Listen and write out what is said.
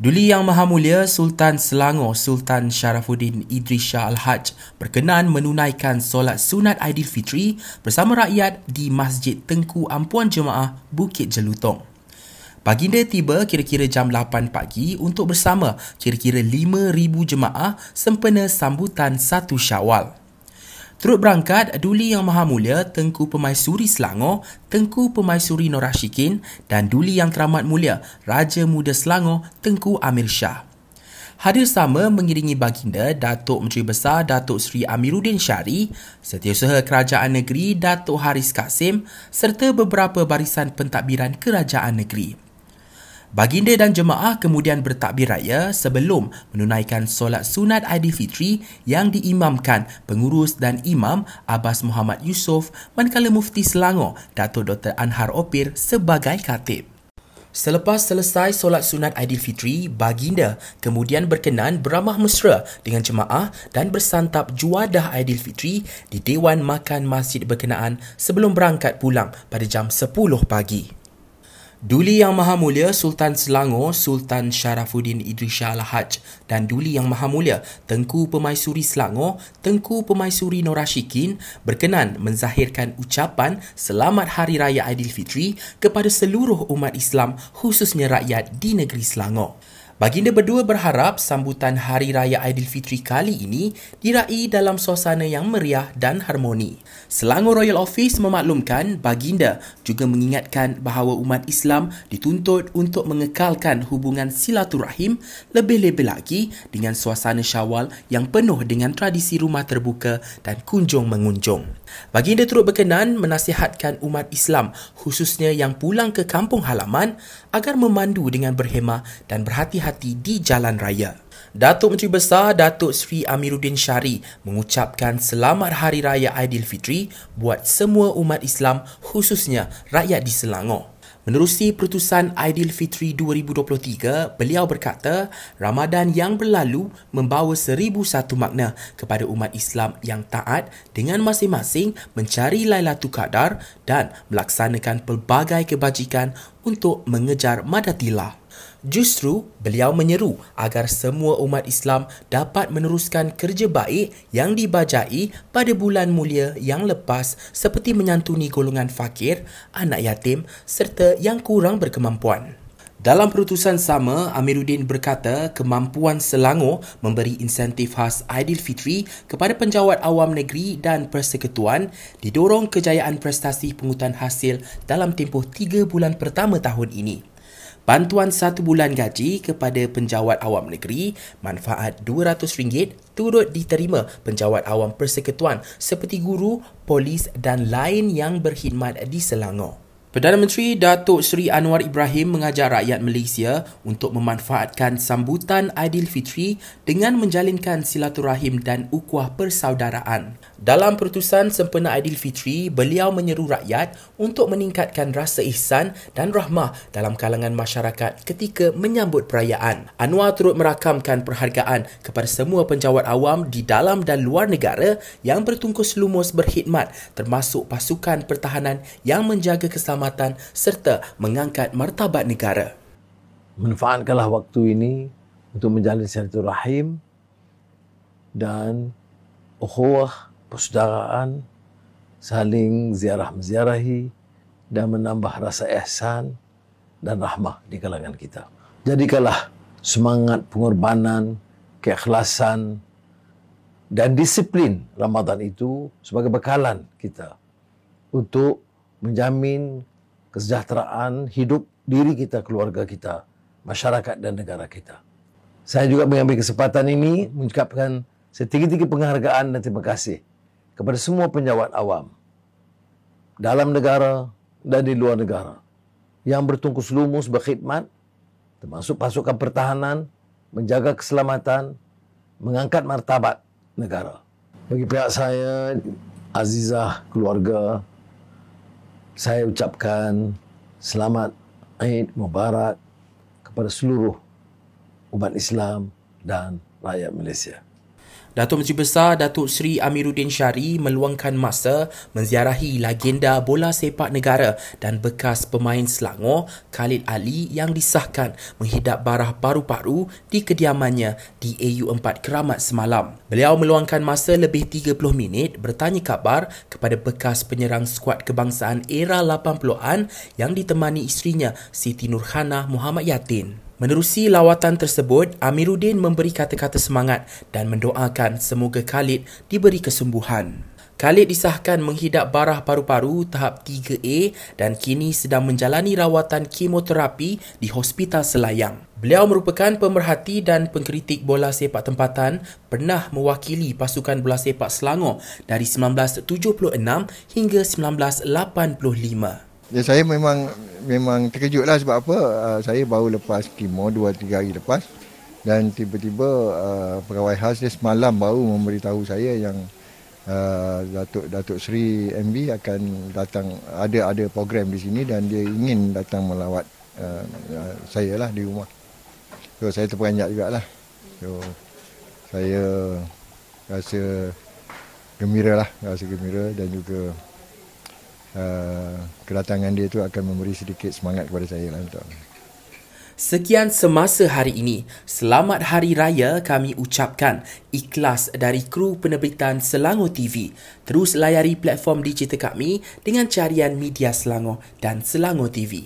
Duli Yang Maha Mulia Sultan Selangor Sultan Sharafuddin Idris Shah Al-Haj berkenan menunaikan solat sunat Aidilfitri bersama rakyat di Masjid Tengku Ampuan Jemaah Bukit Jelutong. Baginda tiba kira-kira jam 8 pagi untuk bersama kira-kira 5,000 jemaah sempena sambutan 1 Syawal. Turut berangkat Duli Yang Maha Mulia Tengku Pemaisuri Selangor, Tengku Pemaisuri Norashikin dan Duli Yang Teramat Mulia Raja Muda Selangor Tengku Amir Shah. Hadir sama mengiringi baginda Datuk Menteri Besar Datuk Seri Amiruddin Syari, Setiausaha Kerajaan Negeri Datuk Haris Kasim serta beberapa barisan pentadbiran kerajaan negeri. Baginda dan jemaah kemudian bertakbir raya sebelum menunaikan solat sunat Aidilfitri yang diimamkan pengurus dan imam Abbas Muhammad Yusof manakala Mufti Selangor Datuk Dr. Anhar Opir sebagai khatib. Selepas selesai solat sunat Aidilfitri, baginda kemudian berkenan beramah mesra dengan jemaah dan bersantap juadah Aidilfitri di Dewan Makan Masjid berkenaan sebelum berangkat pulang pada jam 10 pagi. Duli Yang Maha Mulia Sultan Selangor Sultan Sharafuddin Idris Shah Al-Haj dan Duli Yang Maha Mulia Tengku Pemaisuri Selangor Tengku Pemaisuri Norashikin berkenan menzahirkan ucapan Selamat Hari Raya Aidilfitri kepada seluruh umat Islam khususnya rakyat di negeri Selangor. Baginda berdua berharap sambutan Hari Raya Aidilfitri kali ini diraih dalam suasana yang meriah dan harmoni. Selangor Royal Office memaklumkan baginda juga mengingatkan bahawa umat Islam dituntut untuk mengekalkan hubungan silaturahim lebih-lebih lagi dengan suasana syawal yang penuh dengan tradisi rumah terbuka dan kunjung mengunjung. Baginda turut berkenan menasihatkan umat Islam khususnya yang pulang ke kampung halaman agar memandu dengan berhemah dan berhati-hati di jalan raya. Datuk Menteri Besar Datuk Sri Amiruddin Syari mengucapkan selamat Hari Raya Aidilfitri buat semua umat Islam khususnya rakyat di Selangor. Menerusi Perutusan Aidilfitri 2023, beliau berkata, Ramadan yang berlalu membawa seribu satu makna kepada umat Islam yang taat dengan masing-masing mencari Lailatul Qadar dan melaksanakan pelbagai kebajikan untuk mengejar madatilah. Justru, beliau menyeru agar semua umat Islam dapat meneruskan kerja baik yang dibajai pada bulan mulia yang lepas seperti menyantuni golongan fakir, anak yatim serta yang kurang berkemampuan. Dalam perutusan sama, Amiruddin berkata kemampuan Selangor memberi insentif khas Aidilfitri kepada penjawat awam negeri dan persekutuan didorong kejayaan prestasi pengutan hasil dalam tempoh tiga bulan pertama tahun ini. Bantuan satu bulan gaji kepada penjawat awam negeri, manfaat RM200 turut diterima penjawat awam persekutuan seperti guru, polis dan lain yang berkhidmat di Selangor. Perdana Menteri Datuk Seri Anwar Ibrahim mengajar rakyat Malaysia untuk memanfaatkan sambutan Aidilfitri dengan menjalinkan silaturahim dan ukuah persaudaraan. Dalam perutusan sempena Aidilfitri, beliau menyeru rakyat untuk meningkatkan rasa ihsan dan rahmah dalam kalangan masyarakat ketika menyambut perayaan. Anwar turut merakamkan perhargaan kepada semua penjawat awam di dalam dan luar negara yang bertungkus lumus berkhidmat termasuk pasukan pertahanan yang menjaga keselamatan keselamatan serta mengangkat martabat negara. Manfaatkanlah waktu ini untuk menjalin silaturahim dan ukhuwah persaudaraan saling ziarah menziarahi dan menambah rasa ihsan dan rahmah di kalangan kita. Jadikanlah semangat pengorbanan, keikhlasan dan disiplin Ramadan itu sebagai bekalan kita untuk menjamin kesejahteraan hidup diri kita, keluarga kita, masyarakat dan negara kita. Saya juga mengambil kesempatan ini mengucapkan setinggi-tinggi penghargaan dan terima kasih kepada semua penjawat awam dalam negara dan di luar negara yang bertungkus lumus berkhidmat termasuk pasukan pertahanan menjaga keselamatan mengangkat martabat negara. Bagi pihak saya, Azizah, keluarga, saya ucapkan selamat Eid Mubarak kepada seluruh umat Islam dan rakyat Malaysia. Datuk Menteri Besar Datuk Seri Amiruddin Syari meluangkan masa menziarahi legenda bola sepak negara dan bekas pemain Selangor Khalid Ali yang disahkan menghidap barah paru-paru di kediamannya di AU4 Keramat semalam. Beliau meluangkan masa lebih 30 minit bertanya khabar kepada bekas penyerang skuad kebangsaan era 80-an yang ditemani isterinya Siti Nurhana Muhammad Yatin. Menerusi lawatan tersebut, Amiruddin memberi kata-kata semangat dan mendoakan semoga Khalid diberi kesembuhan. Khalid disahkan menghidap barah paru-paru tahap 3A dan kini sedang menjalani rawatan kemoterapi di Hospital Selayang. Beliau merupakan pemerhati dan pengkritik bola sepak tempatan, pernah mewakili pasukan bola sepak Selangor dari 1976 hingga 1985. Ya, saya memang memang terkejut lah sebab apa uh, saya baru lepas kemo dua tiga hari lepas dan tiba-tiba uh, pegawai khas dia semalam baru memberitahu saya yang uh, Datuk Datuk Seri MB akan datang ada ada program di sini dan dia ingin datang melawat uh, saya lah di rumah. So saya terperanjat jugalah. So saya rasa gembira lah, rasa gembira dan juga uh, kedatangan dia tu akan memberi sedikit semangat kepada saya lah untuk. Sekian semasa hari ini. Selamat Hari Raya kami ucapkan ikhlas dari kru penerbitan Selangor TV. Terus layari platform digital kami dengan carian media Selangor dan Selangor TV.